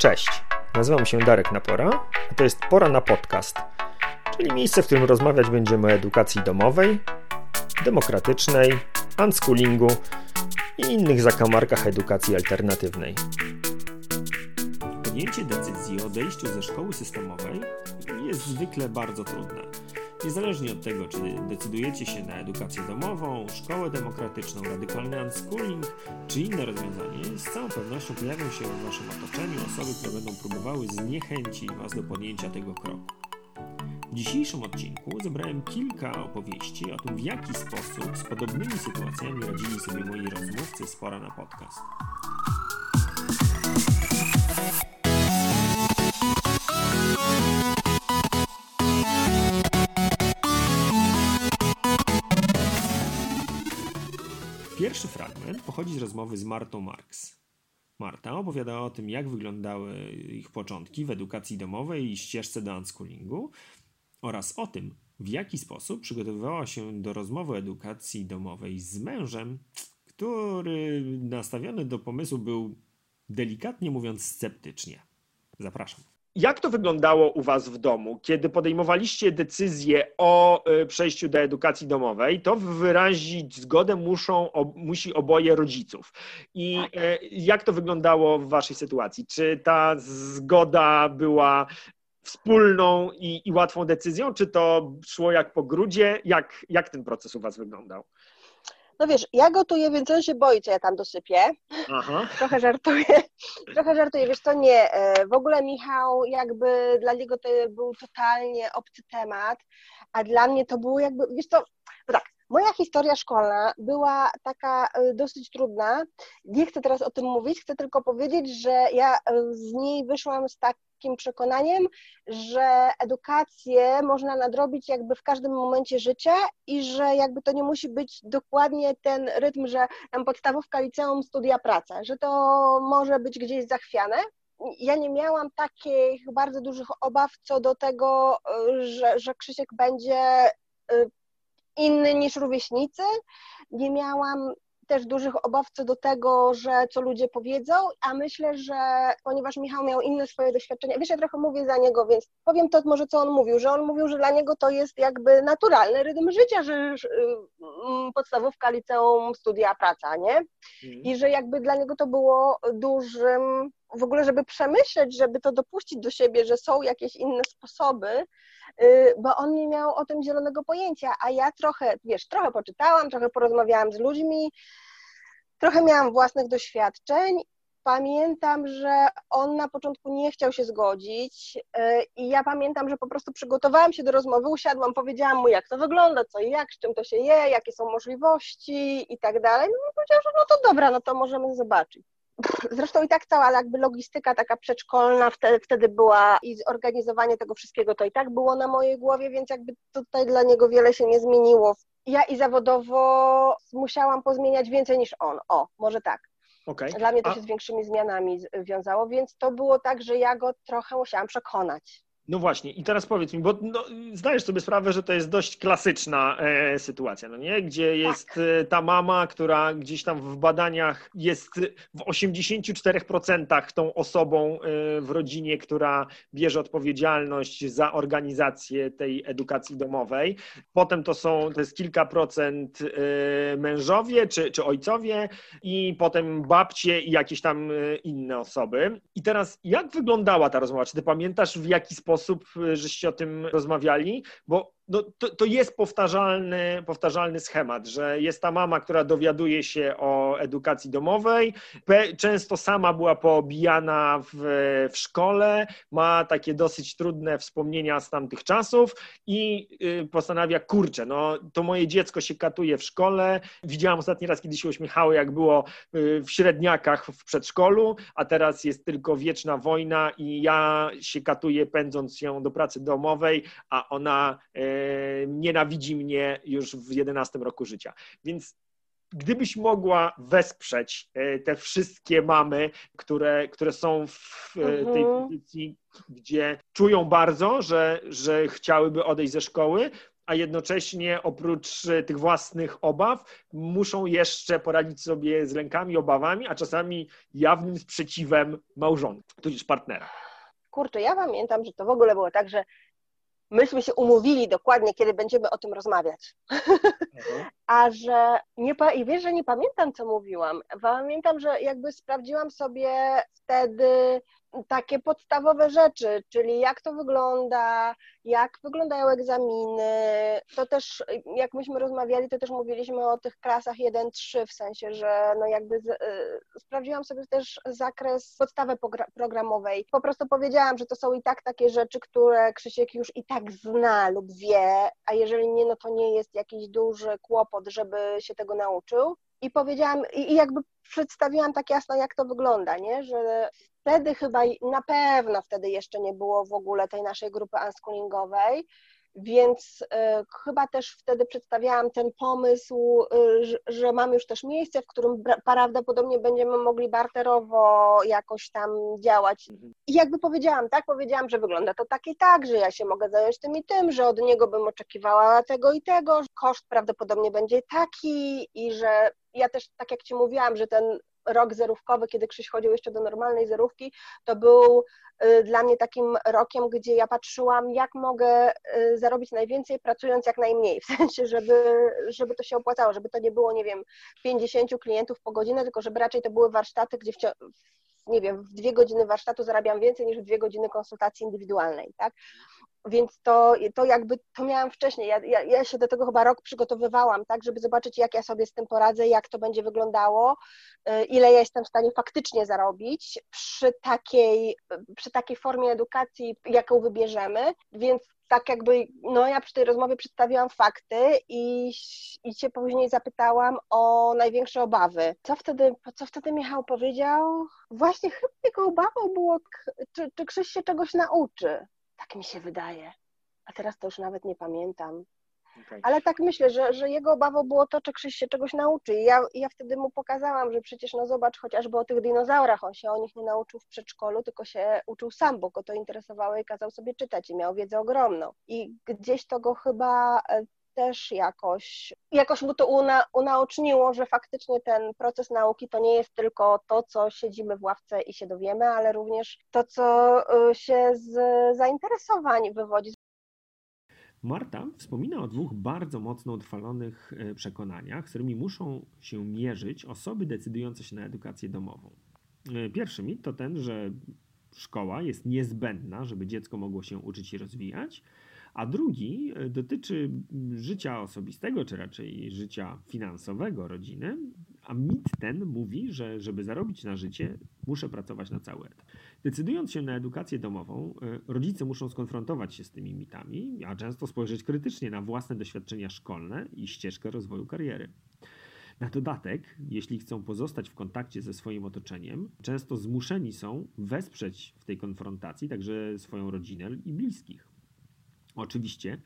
Cześć, nazywam się Darek Napora, a to jest Pora na Podcast, czyli miejsce, w którym rozmawiać będziemy o edukacji domowej, demokratycznej, unschoolingu i innych zakamarkach edukacji alternatywnej. Podjęcie decyzji o odejściu ze szkoły systemowej jest zwykle bardzo trudne. Niezależnie od tego, czy decydujecie się na edukację domową, szkołę demokratyczną, radykalny unschooling czy inne rozwiązanie, z całą pewnością pojawią się w Waszym otoczeniu osoby, które będą próbowały zniechęcić Was do podjęcia tego kroku. W dzisiejszym odcinku zebrałem kilka opowieści o tym, w jaki sposób z podobnymi sytuacjami radzili sobie moi rozmówcy z Pora na Podcast. Pierwszy fragment pochodzi z rozmowy z Martą Marks. Marta opowiadała o tym, jak wyglądały ich początki w edukacji domowej i ścieżce do unschoolingu oraz o tym, w jaki sposób przygotowywała się do rozmowy edukacji domowej z mężem, który nastawiony do pomysłu był delikatnie mówiąc sceptycznie. Zapraszam. Jak to wyglądało u Was w domu, kiedy podejmowaliście decyzję o y, przejściu do edukacji domowej? To wyrazić zgodę muszą, musi oboje rodziców. I tak. E, jak to wyglądało w Waszej sytuacji? Czy ta zgoda była wspólną i, i łatwą decyzją, czy to szło jak po grudzie? Jak, jak ten proces u Was wyglądał? No wiesz, ja gotuję, więc on się boi, co ja tam dosypię. Aha. Trochę żartuję. Trochę żartuję, wiesz to nie. E, w ogóle Michał, jakby dla niego to był totalnie obcy temat, a dla mnie to było jakby, wiesz to, no tak, Moja historia szkolna była taka e, dosyć trudna. Nie chcę teraz o tym mówić, chcę tylko powiedzieć, że ja e, z niej wyszłam z takim przekonaniem, że edukację można nadrobić jakby w każdym momencie życia i że jakby to nie musi być dokładnie ten rytm, że tam podstawówka, liceum, studia, praca, że to może być gdzieś zachwiane ja nie miałam takich bardzo dużych obaw co do tego, e, że, że Krzysiek będzie inny niż rówieśnicy. Nie miałam też dużych obaw co do tego, że co ludzie powiedzą, a myślę, że ponieważ Michał miał inne swoje doświadczenia, wiesz, ja trochę mówię za niego, więc powiem to może, co on mówił, że on mówił, że dla niego to jest jakby naturalny rytm życia, że mm, podstawówka, liceum, studia, praca, nie? Mhm. I że jakby dla niego to było dużym, w ogóle, żeby przemyśleć, żeby to dopuścić do siebie, że są jakieś inne sposoby, Y, bo on nie miał o tym zielonego pojęcia, a ja trochę, wiesz, trochę poczytałam, trochę porozmawiałam z ludźmi, trochę miałam własnych doświadczeń. Pamiętam, że on na początku nie chciał się zgodzić y, i ja pamiętam, że po prostu przygotowałam się do rozmowy, usiadłam, powiedziałam mu, jak to wygląda, co i jak, z czym to się je, jakie są możliwości i tak dalej. No powiedział, że no to dobra, no to możemy zobaczyć. Zresztą i tak cała jakby logistyka taka przedszkolna wtedy, wtedy była i zorganizowanie tego wszystkiego to i tak było na mojej głowie, więc jakby tutaj dla niego wiele się nie zmieniło. Ja i zawodowo musiałam pozmieniać więcej niż on. O, może tak. Okay. Dla mnie to się z większymi zmianami wiązało, więc to było tak, że ja go trochę musiałam przekonać. No właśnie, i teraz powiedz mi, bo no, zdajesz sobie sprawę, że to jest dość klasyczna e, sytuacja, no nie? Gdzie jest tak. E, ta mama, która gdzieś tam w badaniach jest w 84% tą osobą e, w rodzinie, która bierze odpowiedzialność za organizację tej edukacji domowej. Potem to są, to jest kilka procent e, mężowie czy, czy ojcowie i potem babcie i jakieś tam e, inne osoby. I teraz jak wyglądała ta rozmowa? Czy ty pamiętasz w jaki sposób sposób e, żeście o tym rozmawiali, bo no, to, to jest powtarzalny, powtarzalny schemat, że jest ta mama, która dowiaduje się o edukacji domowej, często sama była poobijana w, w szkole, ma takie dosyć trudne wspomnienia z tamtych czasów i y, postanawia, kurczę, no to moje dziecko się katuje w szkole. Widziałam ostatni raz, kiedy się uśmiechało, jak było y, w średniakach w przedszkolu, a teraz jest tylko wieczna wojna i ja się katuję pędząc ją do pracy domowej, a ona y, nienawidzi mnie już w 11 roku życia. Więc gdybyś mogła wesprzeć e, te wszystkie mamy, które, które są w tej mhm. pozycji, gdzie czują bardzo, że, że chciałyby odejść ze szkoły, a jednocześnie oprócz tych własnych obaw muszą jeszcze poradzić sobie z lękami, obawami, a czasami jawnym sprzeciwem małżonka, tudzież partnera. Kurczę, ja pamiętam, że to w ogóle było tak, że myśmy się umówili dokładnie, kiedy będziemy o tym rozmawiać. Mhm. A że nie, i wiesz, że nie pamiętam, co mówiłam. Pamiętam, że jakby sprawdziłam sobie wtedy takie podstawowe rzeczy, czyli jak to wygląda, jak wyglądają egzaminy. To też, jak myśmy rozmawiali, to też mówiliśmy o tych klasach 1-3, w sensie, że no jakby z, y, sprawdziłam sobie też zakres podstawy programowej. Po prostu powiedziałam, że to są i tak takie rzeczy, które Krzysiek już i tak zna lub wie, a jeżeli nie, no to nie jest jakiś duży kłopot, żeby się tego nauczył i powiedziałam, i jakby przedstawiłam tak jasno, jak to wygląda, nie? że wtedy chyba, na pewno wtedy jeszcze nie było w ogóle tej naszej grupy unschoolingowej, więc y, chyba też wtedy przedstawiałam ten pomysł, y, że, mamy już też miejsce, w którym prawdopodobnie będziemy mogli barterowo jakoś tam działać. Mhm. I jakby powiedziałam, tak, powiedziałam, że wygląda to tak i tak, że ja się mogę zająć tym i tym, że od niego bym oczekiwała tego i tego, koszt prawdopodobnie będzie taki i że ja też, tak jak Ci mówiłam, że ten rok zerówkowy, kiedy Krzyś chodził jeszcze do normalnej zerówki, to był y, dla mnie takim rokiem, gdzie ja patrzyłam, jak mogę y, zarobić najwięcej, pracując jak najmniej, w sensie, żeby, żeby to się opłacało, żeby to nie było, nie wiem, 50 klientów po godzinę, tylko żeby raczej to były warsztaty, gdzie w, nie wiem, w dwie godziny warsztatu zarabiam więcej niż w dwie godziny konsultacji indywidualnej, tak? Więc to, to jakby to miałam wcześniej. Ja, ja, ja, się do tego chyba rok przygotowywałam, tak, żeby zobaczyć, jak ja sobie z tym poradzę, jak to będzie wyglądało, y, ile ja jestem w stanie faktycznie zarobić przy takiej, przy takiej formie edukacji, jaką wybierzemy. Więc tak jakby, no ja przy tej rozmowie przedstawiłam fakty i, i się później zapytałam o największe obawy. Co wtedy, co wtedy Michał powiedział? Właśnie chyba jego obawą było, czy, czy Krzyś się czegoś nauczy. Tak mi się wydaje. A teraz to już nawet nie pamiętam. Okay. Ale tak myślę, że, że jego obawą było to, czy Krzyś się czegoś nauczy. I ja, ja wtedy mu pokazałam, że przecież no zobacz chociażby o tych dinozaurach, on się o nich nie nauczył w przedszkolu, tylko się uczył sam, bo go to interesowało i kazał sobie czytać i miał wiedzę ogromną. I gdzieś to go chyba e, też jakoś, jakoś mu to una, unaoczniło, że faktycznie ten proces nauki to nie jest tylko to, co siedzimy w ławce i się dowiemy, ale również to, co y, się z zainteresowań wywodzi. Marta wspomina o dwóch bardzo mocno utrwalonych e, przekonaniach, z którymi muszą się mierzyć osoby decydujące się na edukację domową. E, pierwszy mit to ten, że szkoła jest niezbędna, żeby dziecko mogło się uczyć i rozwijać, a drugi e, dotyczy życia osobistego, czy raczej życia finansowego rodziny, a mit ten mówi, że żeby zarobić na życie, muszę pracować na cały etat. Decydując się na edukację domową, e, rodzice muszą skonfrontować się z tymi mitami, a często spojrzeć krytycznie na własne doświadczenia szkolne i ścieżkę rozwoju kariery. Na dodatek, jeśli chcą pozostać w kontakcie ze swoim otoczeniem, często zmuszeni są wesprzeć w tej konfrontacji także swoją rodzinę i bliskich. Oczywiście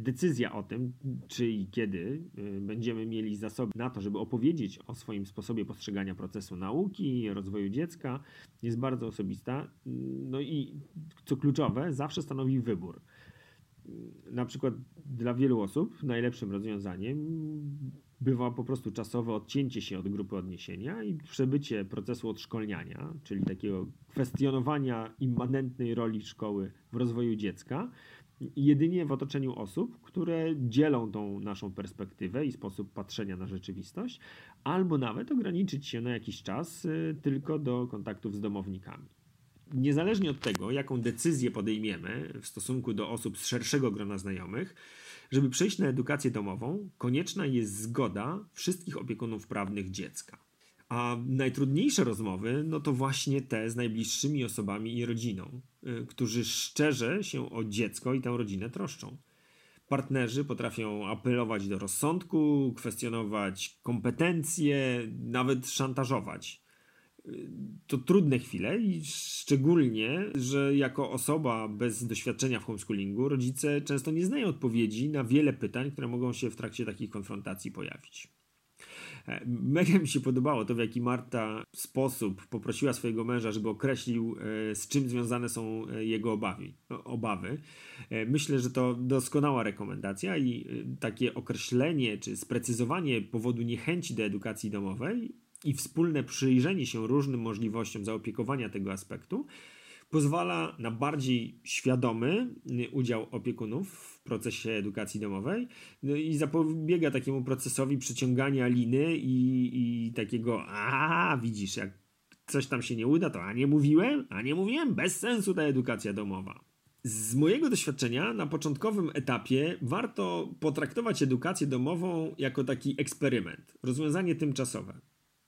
decyzja o tym, czy i kiedy y, będziemy mieli zasoby na to, żeby opowiedzieć o swoim sposobie postrzegania procesu nauki, rozwoju dziecka, jest bardzo osobista. No i co kluczowe, zawsze stanowi wybór. Na przykład dla wielu osób najlepszym rozwiązaniem bywa po prostu czasowe odcięcie się od grupy odniesienia i przebycie procesu odszkolniania, czyli takiego kwestionowania immanentnej roli szkoły w rozwoju dziecka, jedynie w otoczeniu osób, które dzielą tą naszą perspektywę i sposób patrzenia na rzeczywistość, albo nawet ograniczyć się na jakiś czas y, tylko do kontaktów z domownikami. Niezależnie od tego, jaką decyzję podejmiemy w stosunku do osób z szerszego grona znajomych, żeby przejść na edukację domową, konieczna jest zgoda wszystkich opiekunów prawnych dziecka. A najtrudniejsze rozmowy, no to właśnie te z najbliższymi osobami i rodziną, y, którzy szczerze się o dziecko i tę rodzinę troszczą. Partnerzy potrafią apelować do rozsądku, kwestionować kompetencje, nawet szantażować. Y, to trudne chwile i szczególnie, że jako osoba bez doświadczenia w homeschoolingu rodzice często nie znają odpowiedzi na wiele pytań, które mogą się w trakcie takich konfrontacji pojawić. E, mega mi się podobało to, w jaki Marta sposób poprosiła swojego męża, żeby określił, e, z czym związane są e, jego obawy. obawy. Myślę, że to doskonała rekomendacja i takie określenie czy sprecyzowanie powodu niechęci do edukacji domowej i wspólne przyjrzenie się różnym możliwościom zaopiekowania tego aspektu pozwala na bardziej świadomy udział opiekunów procesie edukacji domowej no i zapobiega takiemu procesowi przyciągania liny i, i takiego a widzisz, jak coś tam się nie uda, to a nie mówiłem, a nie mówiłem, bez sensu ta edukacja domowa. Z mojego doświadczenia na początkowym etapie warto potraktować edukację domową jako taki eksperyment, rozwiązanie tymczasowe.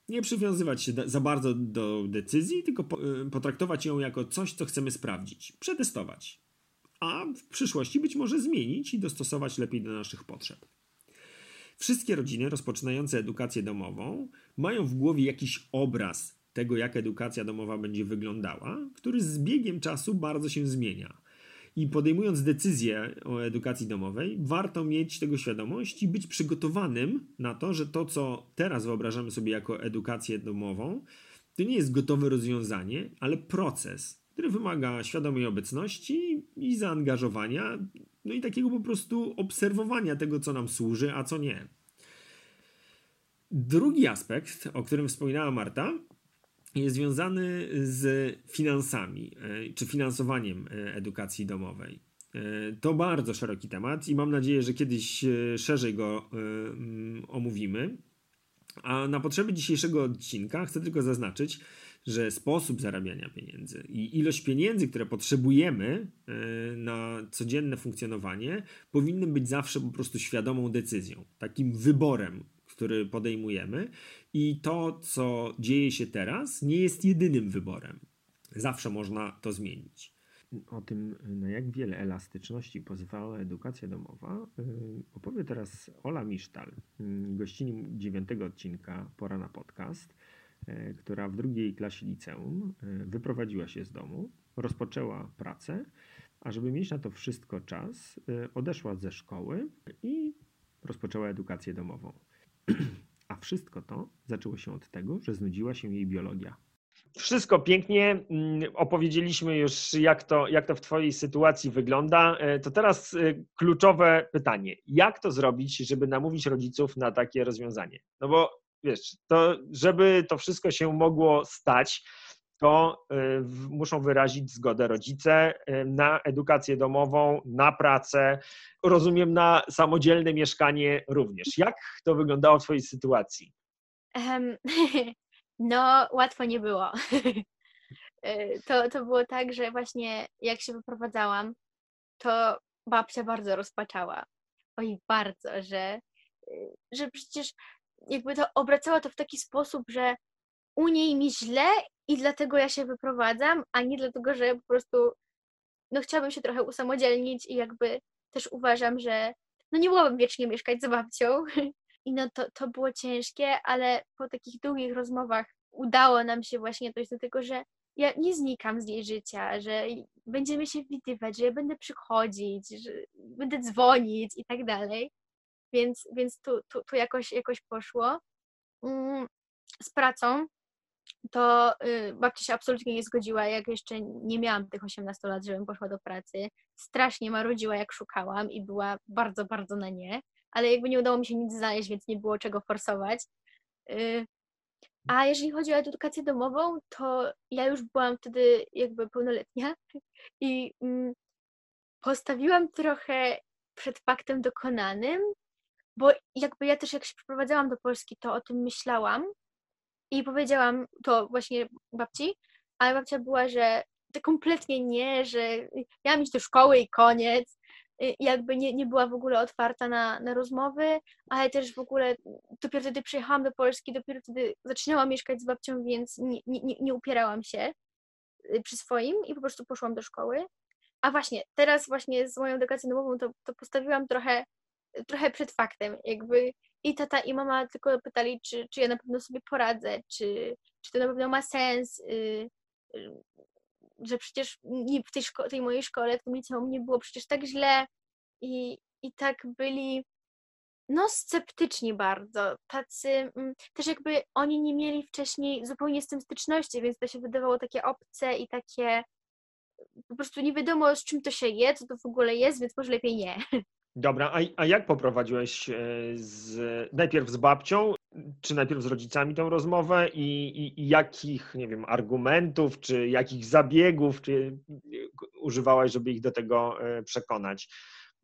Nie przywiązywać się za bardzo do decyzji, tylko y, potraktować ją jako coś, co chcemy sprawdzić, przetestować, a w przyszłości być może zmienić i dostosować lepiej do naszych potrzeb. Wszystkie rodziny rozpoczynające edukację domową mają w głowie jakiś obraz tego, jak edukacja domowa będzie wyglądała, który z biegiem czasu bardzo się zmienia. I podejmując decyzję o edukacji domowej, warto mieć tego świadomość i być przygotowanym na to, że to, co teraz wyobrażamy sobie jako edukację domową, to nie jest gotowe rozwiązanie, ale proces, który wymaga świadomej obecności i zaangażowania, no i takiego po prostu obserwowania tego, co nam służy, a co nie. Drugi aspekt, o którym wspominała Marta, jest związany z finansami e, czy finansowaniem e, edukacji domowej. E, to bardzo szeroki temat i mam nadzieję, że kiedyś szerzej go omówimy. A na potrzeby dzisiejszego odcinka chcę tylko zaznaczyć, że sposób zarabiania pieniędzy i ilość pieniędzy, które potrzebujemy na codzienne funkcjonowanie, powinny być zawsze po prostu świadomą decyzją, takim wyborem, który podejmujemy, i to, co dzieje się teraz, nie jest jedynym wyborem. Zawsze można to zmienić. O tym, na jak wiele elastyczności pozwala edukacja domowa, y, opowie teraz Ola Misztal, gościni dziewiątego odcinka Pora na podcast, która w drugiej klasie liceum wyprowadziła się z domu, rozpoczęła pracę, a żeby mieć na to wszystko czas, odeszła ze szkoły i rozpoczęła edukację domową. A wszystko to zaczęło się od tego, że znudziła się jej biologia. Wszystko pięknie. Mm, opowiedzieliśmy już, jak to, jak to w Twojej sytuacji wygląda. E, to teraz e, kluczowe pytanie. Jak to zrobić, żeby namówić rodziców na takie rozwiązanie? No bo wiesz, to, żeby to wszystko się mogło stać, to y, muszą wyrazić zgodę rodzice y, na edukację domową, na pracę, rozumiem, na samodzielne mieszkanie również. Jak to wyglądało w Twojej sytuacji? Um, no, łatwo nie było. Y, to, to było tak, że właśnie jak się wyprowadzałam, to babcia bardzo rozpaczała. Oj, bardzo, że, że przecież jakby to obracała to w taki sposób, że u niej mi źle i dlatego ja się wyprowadzam, a nie dlatego, że po prostu no chciałabym się trochę usamodzielnić i jakby też uważam, że no nie mogłabym wiecznie mieszkać z babcią. I no to, to było ciężkie, ale po takich długich rozmowach udało nam się właśnie dojść do tego, że ja nie znikam z jej życia, że będziemy się widywać, że ja będę przychodzić, że będę dzwonić i tak dalej. Więc, więc tu, tu, tu jakoś, jakoś poszło. Mm, z pracą to y, babcia się absolutnie nie zgodziła, jak jeszcze nie miałam tych 18 lat, żebym poszła do pracy. Strasznie marudziła, jak szukałam i była bardzo, bardzo na nie, ale jakby nie udało mi się nic znaleźć, więc nie było czego forsować. Y, a jeżeli chodzi o edukację domową, to ja już byłam wtedy jakby pełnoletnia i mm, postawiłam trochę przed faktem dokonanym, bo jakby ja też jak się przeprowadzałam do Polski, to o tym myślałam, i powiedziałam to właśnie babci, ale babcia była, że to kompletnie nie, że ja iść do szkoły i koniec. I jakby nie, nie była w ogóle otwarta na, na rozmowy, ale też w ogóle dopiero wtedy przyjechałam do Polski, dopiero wtedy zaczynałam mieszkać z babcią, więc nie, nie, nie upierałam się y, przy swoim i po prostu poszłam do szkoły. A właśnie, teraz właśnie z moją edukacją domową to, to postawiłam trochę, trochę przed faktem, jakby i tata i mama tylko pytali, czy, czy ja na pewno sobie poradzę, czy, czy to na pewno ma sens, yy, że przecież nie, w tej, szko- tej mojej szkole, w tym liceum nie było przecież tak źle i, i tak byli no sceptyczni bardzo, tacy mm, też jakby oni nie mieli wcześniej zupełnie z tym styczności, więc to się wydawało takie obce i takie po prostu nie wiadomo z czym to się je, co to w ogóle jest, więc może lepiej nie. Dobra, a, a jak poprowadziłeś e, z, najpierw z babcią, czy najpierw z rodzicami tą rozmowę i, i, i jakich, nie wiem, argumentów, czy jakich zabiegów, czy używałaś, żeby ich do tego e, przekonać?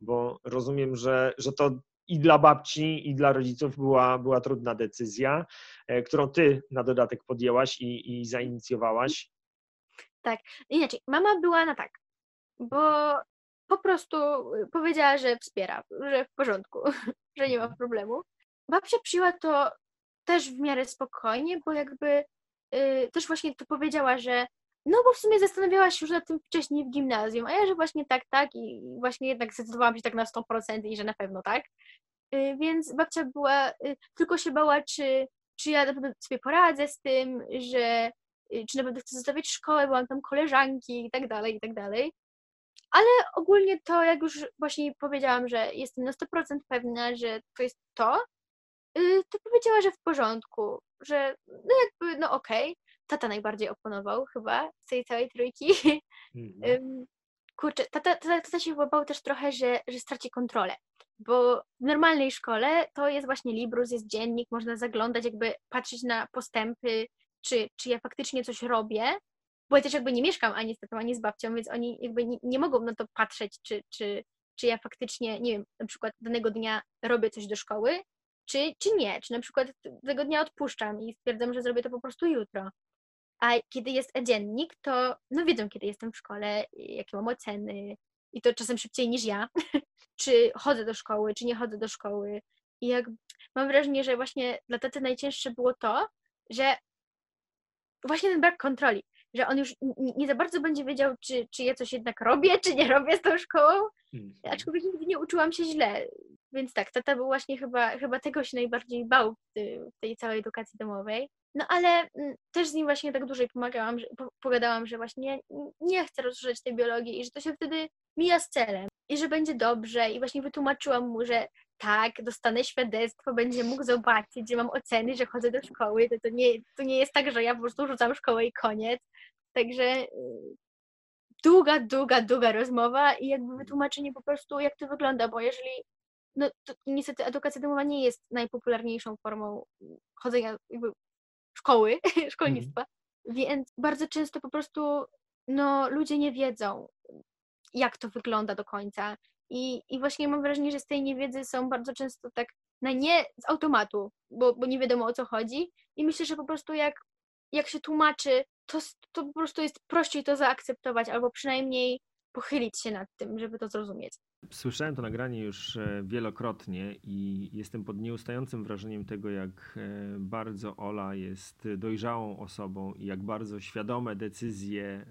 Bo rozumiem, że, że to i dla babci, i dla rodziców była, była trudna decyzja, e, którą ty na dodatek podjęłaś i, i zainicjowałaś. Tak, inaczej, mama była na tak, bo po prostu y, powiedziała, że wspiera, że w porządku, że nie ma mhm. problemu. Babcia przyjęła to też w miarę spokojnie, bo jakby yy, też właśnie to powiedziała, że no bo w sumie zastanawiałaś się już nad tym wcześniej w gimnazjum, a ja, że właśnie tak, tak i właśnie jednak zdecydowałam się tak na 100% i że na pewno tak. Yy, więc babcia była, tylko się bała, czy, czy ja na pewno sobie poradzę z tym, że y, czy na pewno chcę zostawiać szkołę, bo mam tam koleżanki i tak dalej, i tak dalej. Ale ogólnie to, jak już właśnie powiedziałam, że jestem na 100% pewna, że to jest to, y, to powiedziała, że w porządku, że no jakby, no okej. Okay. Tata najbardziej oponował chyba z tej całej trójki. Mhm. Kurczę, tata, tata, tata się chyba bał też trochę, że, że straci kontrolę, bo w normalnej szkole to jest właśnie Librus, jest dziennik, można zaglądać, jakby patrzeć na postępy, czy, czy ja faktycznie coś robię, bo ja też jakby nie mieszkam ani z tatą, ani z babcią, więc oni jakby nie, nie mogą na to patrzeć, czy, czy, czy ja faktycznie, nie wiem, na przykład danego dnia robię coś do szkoły, czy, czy nie, czy na przykład tego dnia odpuszczam i stwierdzam, że zrobię to po prostu jutro. A kiedy jest e-dziennik, to no wiedzą, kiedy jestem w szkole, jakie mam oceny i to czasem szybciej niż ja, czy chodzę do szkoły, czy nie chodzę do szkoły. I jak mam wrażenie, że właśnie dla taty najcięższe było to, że właśnie ten brak kontroli że on już nie za bardzo będzie wiedział, czy, czy ja coś jednak robię, czy nie robię z tą szkołą. Mhm. Aczkolwiek nigdy nie uczyłam się źle. Więc tak, tata był właśnie chyba, chyba tego się najbardziej bał w tej całej edukacji domowej. No ale mm, też z nim właśnie tak dłużej pomagałam, że, pogadałam, że właśnie nie chcę rozszerzać tej biologii i że to się wtedy mija z celem i że będzie dobrze i właśnie wytłumaczyłam mu, że tak, dostanę świadectwo, będzie mógł zobaczyć, że mam oceny, że chodzę do szkoły, to, to, nie, to nie jest tak, że ja po prostu rzucam szkołę i koniec. Także y, długa, długa, długa rozmowa i jakby wytłumaczenie po prostu, jak to wygląda, bo jeżeli, no to niestety edukacja domowa nie jest najpopularniejszą formą chodzenia jakby szkoły, szkolnictwa, mm. więc bardzo często po prostu no, ludzie nie wiedzą, jak to wygląda do końca. I, I właśnie mam wrażenie, że z tej niewiedzy są bardzo często tak na nie z automatu, bo, bo nie wiadomo o co chodzi. I myślę, że po prostu jak, jak się tłumaczy, to, to po prostu jest prościej to zaakceptować, albo przynajmniej pochylić się nad tym, żeby to zrozumieć. Słyszałem to nagranie już e, wielokrotnie i jestem pod nieustającym wrażeniem tego, jak e, bardzo Ola jest dojrzałą osobą i jak bardzo świadome decyzje e,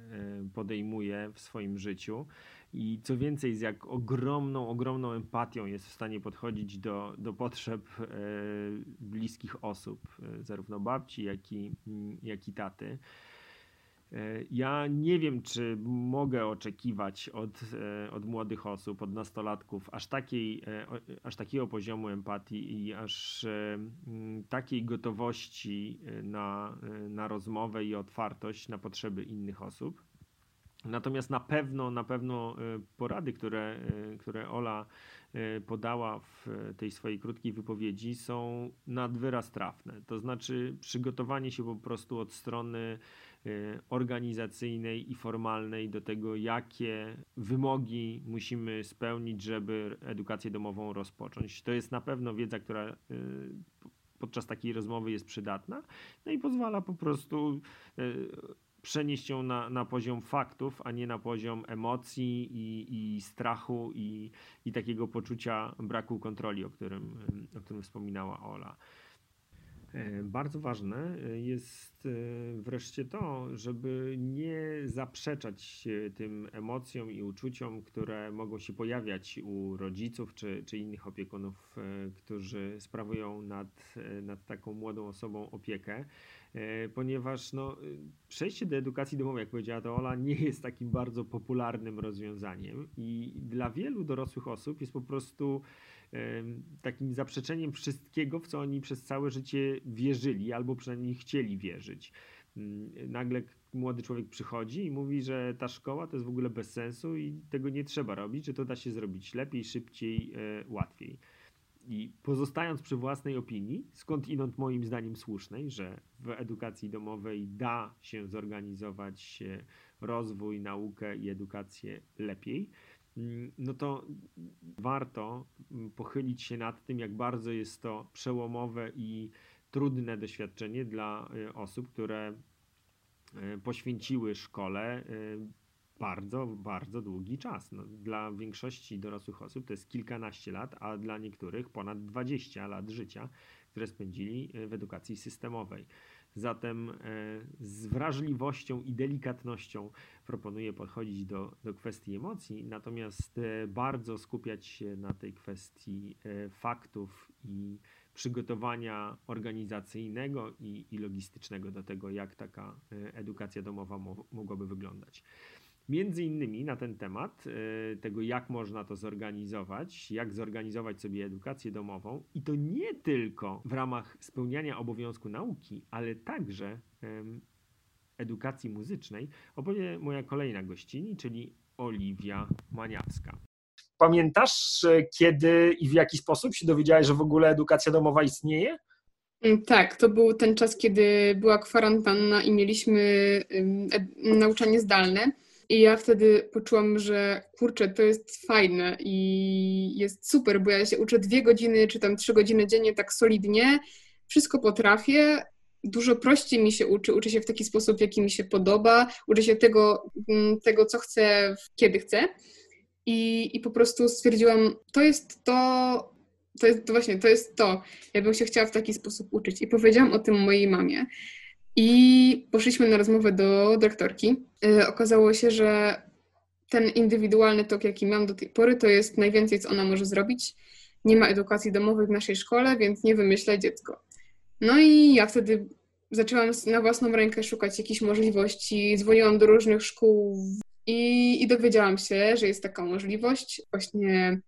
podejmuje w swoim życiu. I co więcej, z jak ogromną, ogromną empatią jest w stanie podchodzić do, do potrzeb bliskich osób, zarówno babci, jak i, jak i taty. E, ja nie wiem, czy mogę oczekiwać od, e, od młodych osób, od nastolatków, aż, takiej, e, aż takiego poziomu empatii i aż takiej gotowości na, na rozmowę i otwartość na potrzeby innych osób. Natomiast na pewno, na pewno porady, które, które Ola podała w tej swojej krótkiej wypowiedzi, są nad wyraz trafne. To znaczy przygotowanie się po prostu od strony Y, organizacyjnej i formalnej do tego, jakie wymogi musimy spełnić, żeby edukację domową rozpocząć. To jest na pewno wiedza, która y, podczas takiej rozmowy jest przydatna, no i pozwala po prostu y, przenieść ją na, na poziom faktów, a nie na poziom emocji i, i strachu i, i takiego poczucia braku kontroli, o którym, o którym wspominała Ola. E, bardzo ważne jest jest e, wreszcie to, żeby nie zaprzeczać tym emocjom i uczuciom, które mogą się pojawiać u rodziców czy, czy innych opiekunów, e, którzy sprawują nad, nad taką młodą osobą opiekę. E, ponieważ no, przejście do edukacji domowej, jak powiedziała to Ola, nie jest takim bardzo popularnym rozwiązaniem i dla wielu dorosłych osób jest po prostu takim zaprzeczeniem wszystkiego, w co oni przez całe życie wierzyli albo przynajmniej chcieli wierzyć. Mm, nagle młody człowiek przychodzi i mówi, że ta szkoła to jest w ogóle bez sensu i tego nie trzeba robić, że to da się zrobić lepiej, szybciej, e, łatwiej. I pozostając przy własnej opinii, skąd inąd moim zdaniem słusznej, że w edukacji domowej da się zorganizować rozwój, naukę i edukację lepiej, mm, no to warto mm, pochylić się nad tym, jak bardzo jest to przełomowe i trudne doświadczenie dla y, osób, które y, poświęciły szkole y, bardzo, bardzo długi czas. No, dla większości dorosłych osób to jest kilkanaście lat, a dla niektórych ponad 20 lat życia, które spędzili w edukacji systemowej. Zatem e, z wrażliwością i delikatnością proponuję podchodzić do, do kwestii emocji, natomiast e, bardzo skupiać się na tej kwestii e, faktów i przygotowania organizacyjnego i, i logistycznego do tego, jak taka edukacja domowa mo mogłaby wyglądać. Między innymi na ten temat, e, tego jak można to zorganizować, jak zorganizować sobie edukację domową i to nie tylko w ramach spełniania obowiązku nauki, ale także edukacji muzycznej, opowie moja kolejna gościni, czyli Oliwia Maniawska. Pamiętasz, e, kiedy i w jaki sposób się dowiedziałeś, że w ogóle edukacja domowa istnieje? Mm, tak, to był ten czas, kiedy była kwarantanna i mieliśmy nauczanie zdalne. I ja wtedy poczułam, że kurczę, to jest fajne i jest super, bo ja się uczę dwie godziny czy tam trzy godziny dziennie tak solidnie, wszystko potrafię, dużo prościej mi się uczy, uczę się w taki sposób, jaki mi się podoba, uczę się tego, mm, tego co chcę, kiedy chcę. I, I po prostu stwierdziłam, to jest to, to jest to właśnie, to jest to. Ja bym się chciała w taki sposób uczyć. I powiedziałam o tym mojej mamie. I poszliśmy na rozmowę do dyrektorki. Y, okazało się, że ten indywidualny tok, jaki mam do tej pory, to jest najwięcej, co ona może zrobić. Nie ma edukacji domowej w naszej szkole, więc nie wymyślaj dziecko. No i ja wtedy zaczęłam na własną rękę szukać jakichś możliwości, dzwoniłam do różnych szkół i, i dowiedziałam się, że jest taka możliwość właśnie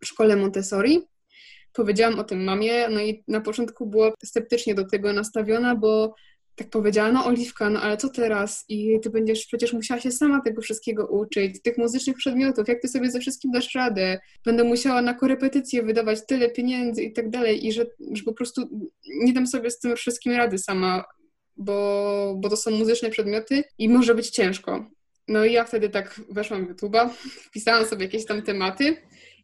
w szkole Montessori. Powiedziałam o tym mamie, no i na początku była sceptycznie do tego nastawiona, bo tak powiedziała, no Oliwka, no ale co teraz? I ty będziesz przecież musiała się sama tego wszystkiego uczyć, tych muzycznych przedmiotów, jak ty sobie ze wszystkim dasz radę? Będę musiała na korepetycje wydawać tyle pieniędzy i tak dalej i że, że po prostu nie dam sobie z tym wszystkim rady sama, bo, bo to są muzyczne przedmioty i może być ciężko. No i ja wtedy tak weszłam w YouTube'a, wpisałam sobie jakieś tam tematy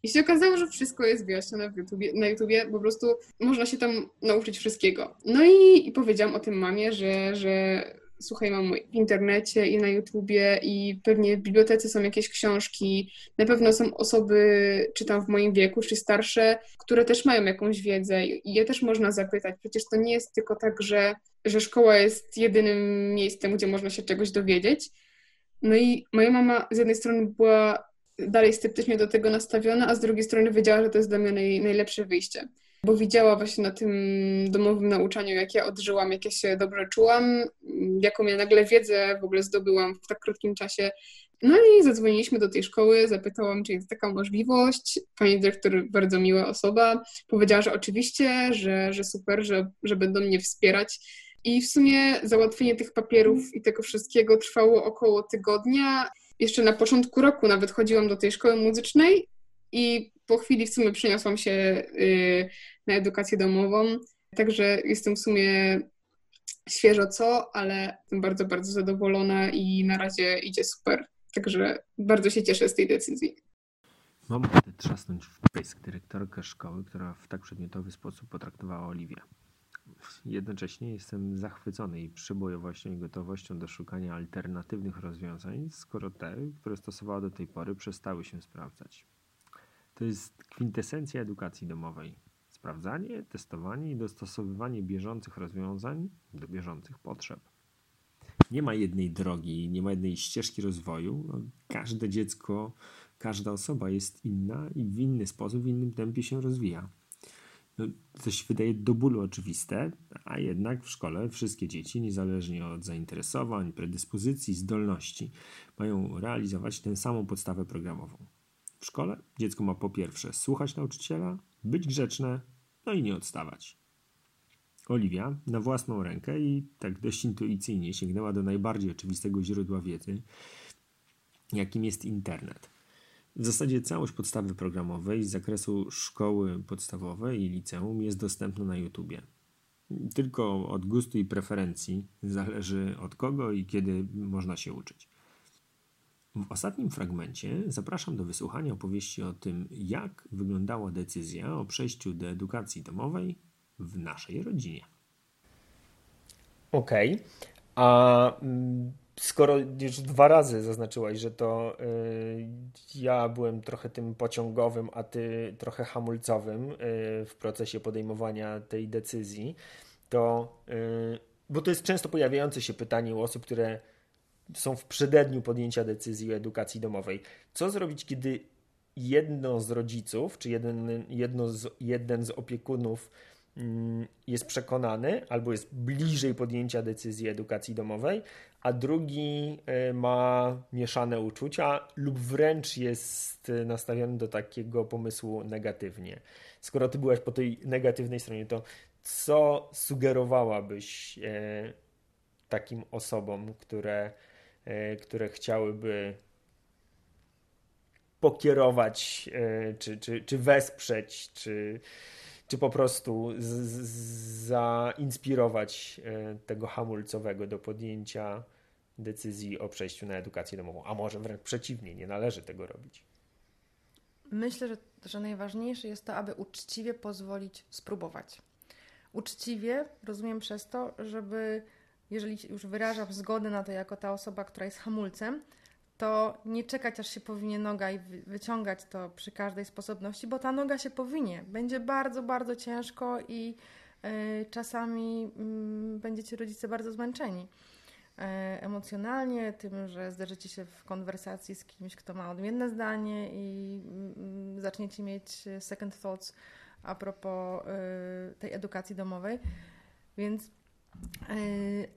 i się okazało, że wszystko jest wyjaśnione w YouTubie, na YouTubie, po prostu można się tam nauczyć wszystkiego. No i, i powiedziałam o tym mamie, że, że słuchaj, mam w internecie i na YouTubie i pewnie w bibliotece są jakieś książki, na pewno są osoby, czy tam w moim wieku, czy starsze, które też mają jakąś wiedzę i je też można zapytać. Przecież to nie jest tylko tak, że, że szkoła jest jedynym miejscem, gdzie można się czegoś dowiedzieć. No i moja mama z jednej strony była dalej sceptycznie do tego nastawiona, a z drugiej strony wiedziała, że to jest dla mnie naj, najlepsze wyjście. Bo widziała właśnie na tym domowym nauczaniu, jak ja odżyłam, jak ja się dobrze czułam, jaką ja nagle wiedzę w ogóle zdobyłam w tak krótkim czasie. No i zadzwoniliśmy do tej szkoły, zapytałam, czy jest taka możliwość. Pani dyrektor, bardzo miła osoba, powiedziała, że oczywiście, że, że super, że, że będą mnie wspierać. I w sumie załatwienie tych papierów i tego wszystkiego trwało około tygodnia jeszcze na początku roku nawet chodziłam do tej szkoły muzycznej i po chwili w sumie przeniosłam się y, na edukację domową. Także jestem w sumie świeżo co, ale jestem bardzo, bardzo zadowolona i na razie idzie super. Także bardzo się cieszę z tej decyzji. Mam ochotę trzasnąć w pysk dyrektorkę szkoły, która w tak przedmiotowy sposób potraktowała Oliwię. Jednocześnie jestem zachwycony jej przybojowością i gotowością do szukania alternatywnych rozwiązań, skoro te, które stosowała do tej pory, przestały się sprawdzać. To jest kwintesencja edukacji domowej. sprawdzanie, testowanie i dostosowywanie bieżących rozwiązań do bieżących potrzeb. Nie ma jednej drogi, nie ma jednej ścieżki rozwoju. Każde dziecko, każda osoba jest inna i w inny sposób, w innym tempie się rozwija. Się wydaje do bólu oczywiste, a jednak w szkole wszystkie dzieci, niezależnie od zainteresowań, predyspozycji, zdolności, mają realizować tę samą podstawę programową. W szkole dziecko ma po pierwsze słuchać nauczyciela, być grzeczne, no i nie odstawać. Oliwia na własną rękę i tak dość intuicyjnie sięgnęła do najbardziej oczywistego źródła wiedzy, jakim jest internet. W zasadzie całość podstawy programowej z zakresu szkoły podstawowej i liceum jest dostępna na YouTubie. Tylko od gustu i preferencji zależy od kogo i kiedy można się uczyć. W ostatnim fragmencie zapraszam do wysłuchania opowieści o tym, jak wyglądała decyzja o przejściu do edukacji domowej w naszej rodzinie. Okej. Okay. A mm, skoro już dwa razy zaznaczyłaś, że to y, ja byłem trochę tym pociągowym, a ty trochę hamulcowym y, w procesie podejmowania tej decyzji, to y, bo to jest często pojawiające się pytanie u osób, które są w przededniu podjęcia decyzji o edukacji domowej. Co zrobić, kiedy jedno z rodziców, czy jeden, jedno z, jeden z opiekunów mm, jest przekonany albo jest bliżej podjęcia decyzji edukacji domowej, a drugi e, ma mieszane uczucia lub wręcz jest nastawiony do takiego pomysłu negatywnie. Skoro ty byłaś po tej negatywnej stronie, to co sugerowałabyś e, takim osobom, które E, które chciałyby pokierować, e, czy, czy, czy wesprzeć, czy, czy po prostu z, z, zainspirować e, tego hamulcowego do podjęcia decyzji o przejściu na edukację domową. A może wręcz przeciwnie, nie należy tego robić. Myślę, że, że najważniejsze jest to, aby uczciwie pozwolić spróbować. Uczciwie rozumiem przez to, żeby jeżeli już wyrażam zgodę na to jako ta osoba, która jest hamulcem, to nie czekać, aż się powinie noga i wyciągać to przy każdej sposobności, bo ta noga się powinie. Będzie bardzo, bardzo ciężko i y, czasami y, będziecie rodzice bardzo zmęczeni emocjonalnie, tym, że zderzycie się w konwersacji z kimś, kto ma odmienne zdanie i mm, zaczniecie mieć second thoughts a propos tej edukacji domowej. Więc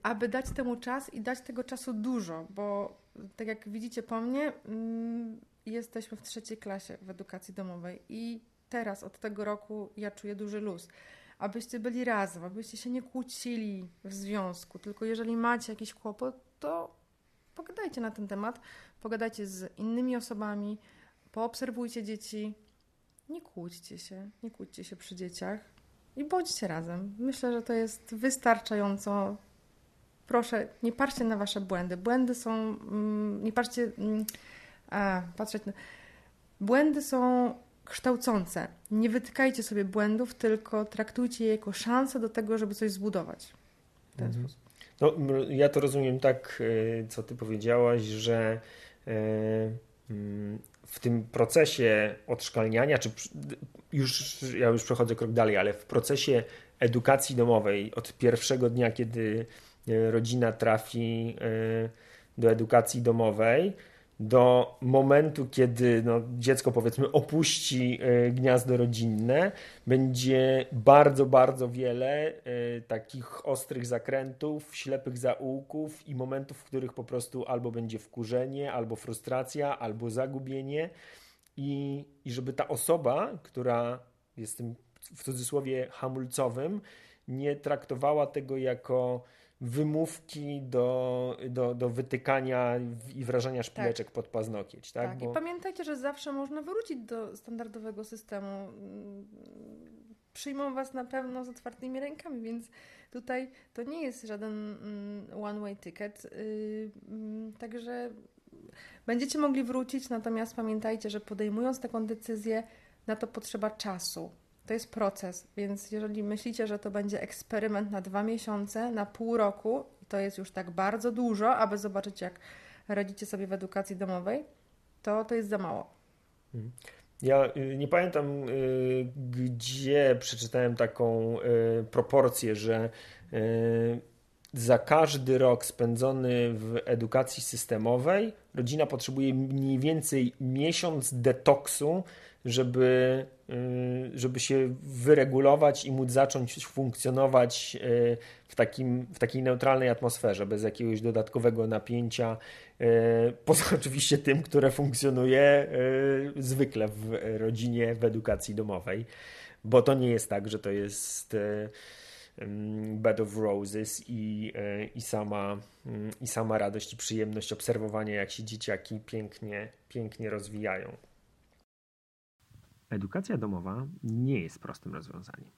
aby dać temu czas i dać tego czasu dużo, bo tak jak widzicie po mnie, mm, jesteśmy w trzeciej klasie w edukacji domowej i teraz od tego roku ja czuję duży luz. Abyście byli razem, abyście się nie kłócili w związku, tylko jeżeli macie jakiś kłopot, to pogadajcie na ten temat, pogadajcie z innymi osobami, poobserwujcie dzieci, nie kłóćcie się, nie kłóćcie się przy dzieciach, i bądźcie razem. Myślę, że to jest wystarczająco. Proszę, nie patrzcie na wasze błędy. Błędy są. Mm, nie patrzcie. Mm, a, patrzeć na. Błędy są kształcące. Nie wytykajcie sobie błędów, tylko traktujcie je jako szansę do tego, żeby coś zbudować. W ten mhm. sposób. No, ja to rozumiem tak, y, co ty powiedziałaś, że y, mm, w tym procesie odszkalniania, czy już ja już przechodzę krok dalej, ale w procesie edukacji domowej od pierwszego dnia, kiedy e, rodzina trafi e, do edukacji domowej, do momentu, kiedy no, dziecko powiedzmy opuści e, gniazdo rodzinne, będzie bardzo, bardzo wiele takich ostrych zakrętów, ślepych zaułków i momentów, w których po prostu albo będzie wkurzenie, albo frustracja, albo zagubienie. I, i żeby ta osoba, która jest tym w cudzysłowie hamulcowym, nie traktowała tego jako wymówki do, do, do wytykania i wrażenia szpileczek tak. pod paznokieć. Tak? tak. Bo... I pamiętajcie, że zawsze można wrócić do standardowego systemu. Przyjmą Was na pewno z otwartymi rękami, więc tutaj to nie jest żaden mm, one-way ticket. Y, mm, także Będziecie mogli wrócić, natomiast pamiętajcie, że podejmując taką decyzję, na to potrzeba czasu. To jest proces, więc jeżeli myślicie, że to będzie eksperyment na dwa miesiące, na pół roku, to jest już tak bardzo dużo, aby zobaczyć, jak radzicie sobie w edukacji domowej, to to jest za mało. Mhm. Ja y, nie pamiętam, y, gdzie przeczytałem taką y, proporcję, że za każdy rok spędzony w edukacji systemowej rodzina potrzebuje mniej więcej miesiąc detoksu, żeby, żeby się wyregulować i móc zacząć funkcjonować w, takim, w takiej neutralnej atmosferze, bez jakiegoś dodatkowego napięcia E, poza oczywiście tym, które funkcjonuje zwykle w rodzinie, w edukacji domowej, bo to nie jest tak, że to jest e, bed of roses i, i, sama, i sama radość i przyjemność obserwowania, jak się dzieciaki pięknie, pięknie rozwijają. Edukacja domowa nie jest prostym rozwiązaniem.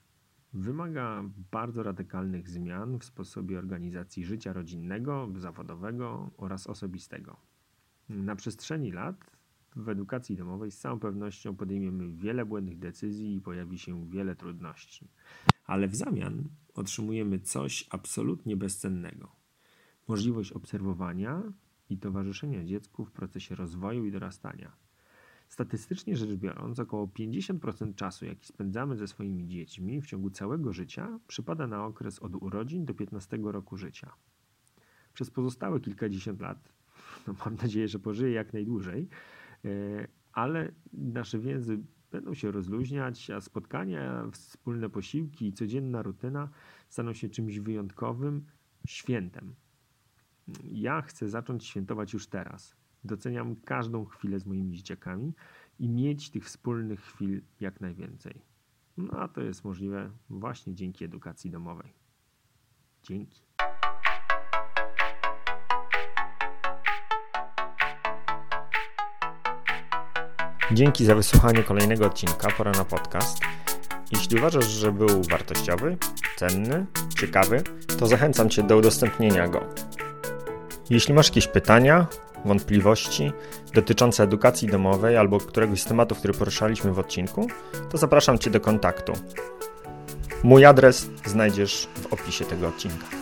Wymaga bardzo radykalnych zmian w sposobie organizacji życia rodzinnego, zawodowego oraz osobistego. Na przestrzeni lat w edukacji domowej z całą pewnością podejmiemy wiele błędnych decyzji i pojawi się wiele trudności. Ale w zamian otrzymujemy coś absolutnie bezcennego. Możliwość obserwowania i towarzyszenia dziecku w procesie rozwoju i dorastania Statystycznie rzecz biorąc, około 50% czasu, jaki spędzamy ze swoimi dziećmi w ciągu całego życia, przypada na okres od urodzin do 15 roku życia. Przez pozostałe kilkadziesiąt lat, no mam nadzieję, że pożyję jak najdłużej, e, ale nasze więzy będą się rozluźniać, a spotkania, wspólne posiłki i codzienna rutyna staną się czymś wyjątkowym, świętem. Ja chcę zacząć świętować już teraz. Doceniam każdą chwilę z moimi dzieciakami i mieć tych wspólnych chwil jak najwięcej. No a to jest możliwe właśnie dzięki edukacji domowej. Dzięki. Dzięki za wysłuchanie kolejnego odcinka Pora na podcast. Jeśli uważasz, że był wartościowy, cenny, ciekawy, to zachęcam Cię do udostępnienia go. Jeśli masz jakieś pytania, wątpliwości dotyczące edukacji domowej albo któregoś z tematów, który poruszaliśmy w odcinku, to zapraszam Cię do kontaktu. Mój adres znajdziesz w opisie tego odcinka.